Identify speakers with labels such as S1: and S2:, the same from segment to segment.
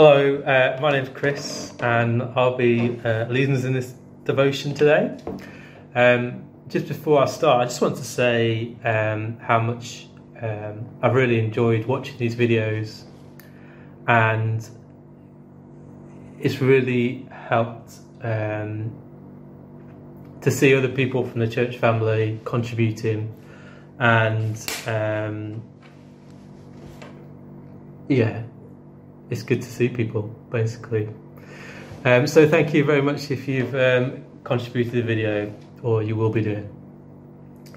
S1: Hello, uh, my name's Chris, and I'll be uh, leading us in this devotion today. Um, just before I start, I just want to say um, how much um, I've really enjoyed watching these videos, and it's really helped um, to see other people from the church family contributing, and um, yeah, it's good to see people basically. Um, so thank you very much if you've um, contributed the video or you will be doing.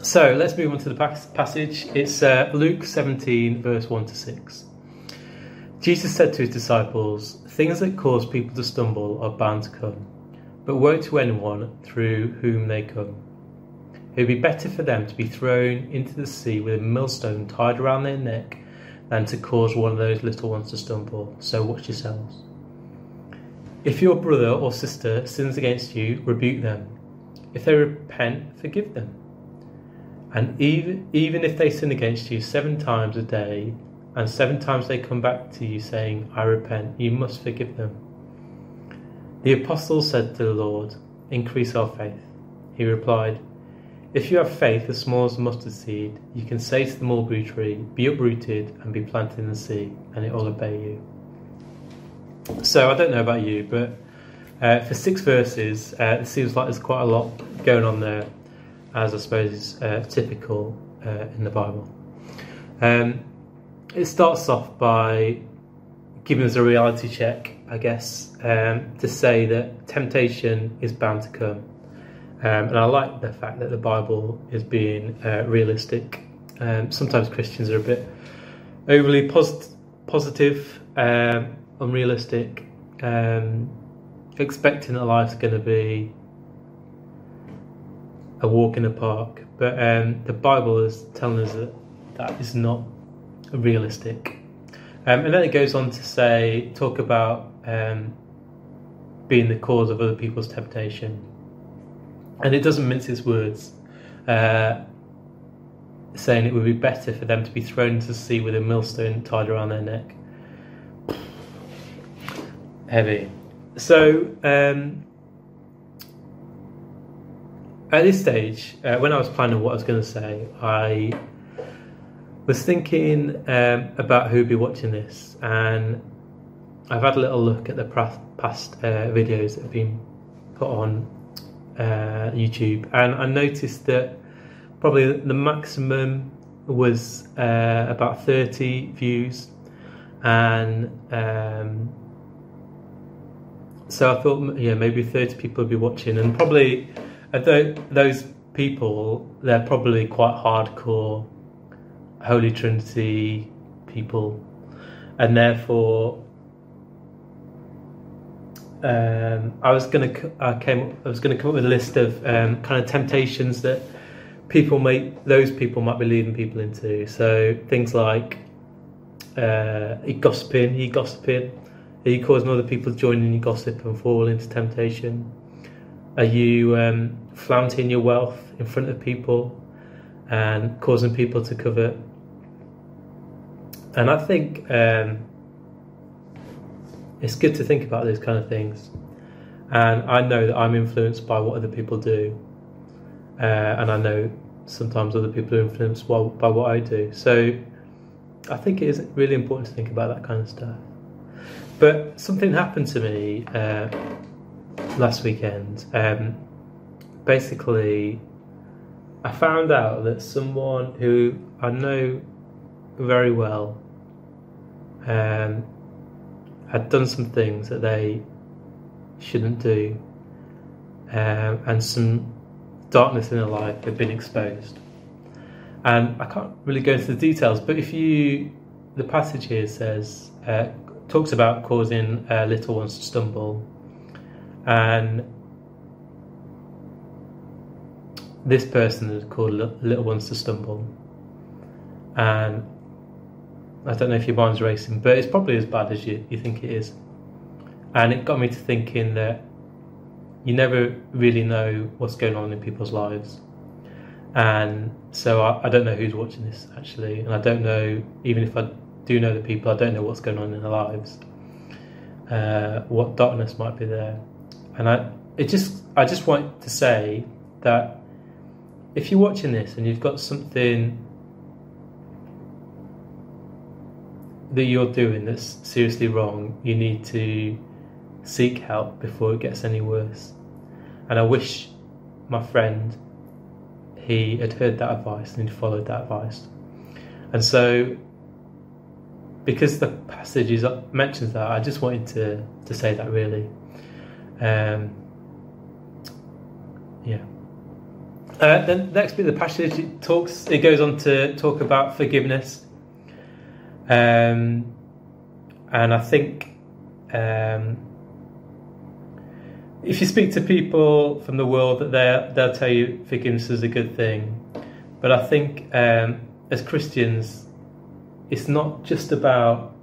S1: So let's move on to the passage. It's uh, Luke 17, verse 1 to 6. Jesus said to his disciples, Things that cause people to stumble are bound to come, but woe to anyone through whom they come. It would be better for them to be thrown into the sea with a millstone tied around their neck than to cause one of those little ones to stumble. So watch yourselves. If your brother or sister sins against you, rebuke them. If they repent, forgive them. And even, even if they sin against you seven times a day, and seven times they come back to you saying, I repent, you must forgive them. The apostles said to the Lord, Increase our faith. He replied, if you have faith as small as a mustard seed, you can say to the mulberry tree, Be uprooted and be planted in the sea, and it will obey you. So I don't know about you, but uh, for six verses, uh, it seems like there's quite a lot going on there, as I suppose is uh, typical uh, in the Bible. Um, it starts off by giving us a reality check, I guess, um, to say that temptation is bound to come. Um, and I like the fact that the Bible is being uh, realistic. Um, sometimes Christians are a bit overly posit- positive, um, unrealistic, um, expecting that life's going to be a walk in the park. But um, the Bible is telling us that that is not realistic. Um, and then it goes on to say, talk about being the cause of other people's temptation and it doesn't mince its words, uh, saying it would be better for them to be thrown into the sea with a millstone tied around their neck. Heavy. So, um, at this stage, uh, when I was planning what I was going to say, I was thinking um, about who'd be watching this, and I've had a little look at the past uh, videos that have been put on uh, YouTube, and I noticed that probably the maximum was uh, about 30 views, and um, so I thought, yeah, maybe 30 people would be watching, and probably those people, they're probably quite hardcore Holy Trinity people, and therefore um, I was gonna I came I was gonna come up with a list of um, kind of temptations that people may those people might be leading people into. So things like uh, gossiping, you gossiping, are you causing other people to join in your gossip and fall into temptation? Are you um, flaunting your wealth in front of people and causing people to covet? And I think um, it's good to think about those kind of things. And I know that I'm influenced by what other people do, uh, and I know sometimes other people are influenced by, by what I do. So I think it is really important to think about that kind of stuff. But something happened to me uh, last weekend. Um, basically, I found out that someone who I know very well um, had done some things that they shouldn't do, um, and some darkness in their life had been exposed. And I can't really go into the details, but if you, the passage here says, uh, talks about causing uh, little ones to stumble, and this person is called little ones to stumble, and I don't know if your mind's racing, but it's probably as bad as you, you think it is. And it got me to thinking that you never really know what's going on in people's lives. And so I, I don't know who's watching this actually, and I don't know, even if I do know the people, I don't know what's going on in their lives. uh, what darkness might be there. And I, it just, I just want to say that if you're watching this and you've got something that you're doing that's seriously wrong, you need to seek help before it gets any worse. And I wish my friend he had heard that advice and he'd followed that advice. And so, because the passage is, mentions that, I just wanted to, to say that really. Um, yeah. Uh, then next bit of the passage it talks. It goes on to talk about forgiveness, um, and I think um, if you speak to people from the world, that they they'll tell you forgiveness is a good thing. But I think um, as Christians, it's not just about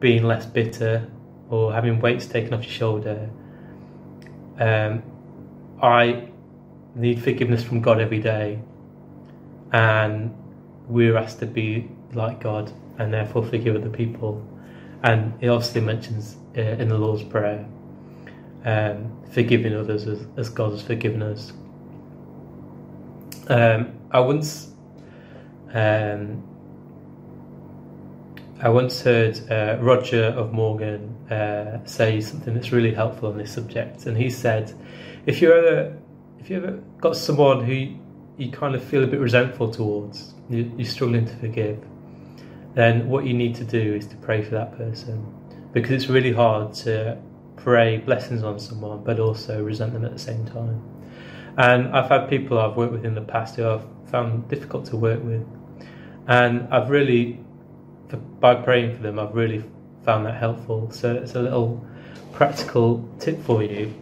S1: being less bitter or having weights taken off your shoulder. Um, I need forgiveness from God every day, and we're asked to be like God and therefore forgive other people. And it obviously mentions uh, in the Lord's Prayer um, forgiving others as, as, God has forgiven us. Um, I once um, I once heard uh, Roger of Morgan uh, say something that's really helpful on this subject, and he said, "If you ever, if you ever got someone who you kind of feel a bit resentful towards, you, you're struggling to forgive, then what you need to do is to pray for that person, because it's really hard to pray blessings on someone, but also resent them at the same time. And I've had people I've worked with in the past who I've found difficult to work with, and I've really, by praying for them, I've really found that helpful. So it's a little practical tip for you.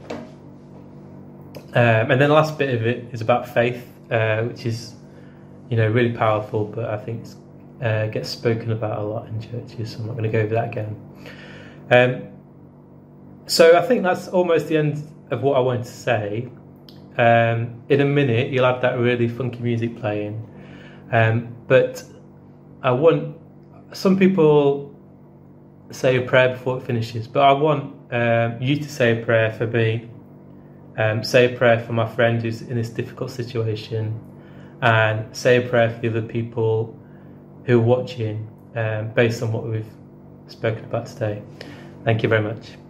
S1: Um, and then the last bit of it is about faith, uh, which is, you know, really powerful, but I think uh, gets spoken about a lot in churches. So I'm not going to go over that again. Um, so I think that's almost the end of what I wanted to say. Um, in a minute, you'll have that really funky music playing. Um, but I want some people say a prayer before it finishes, but I want um, you to say a prayer for me. Um, say a prayer for my friend who's in this difficult situation, and say a prayer for the other people who are watching, um, based on what we've spoken about today. Thank you very much.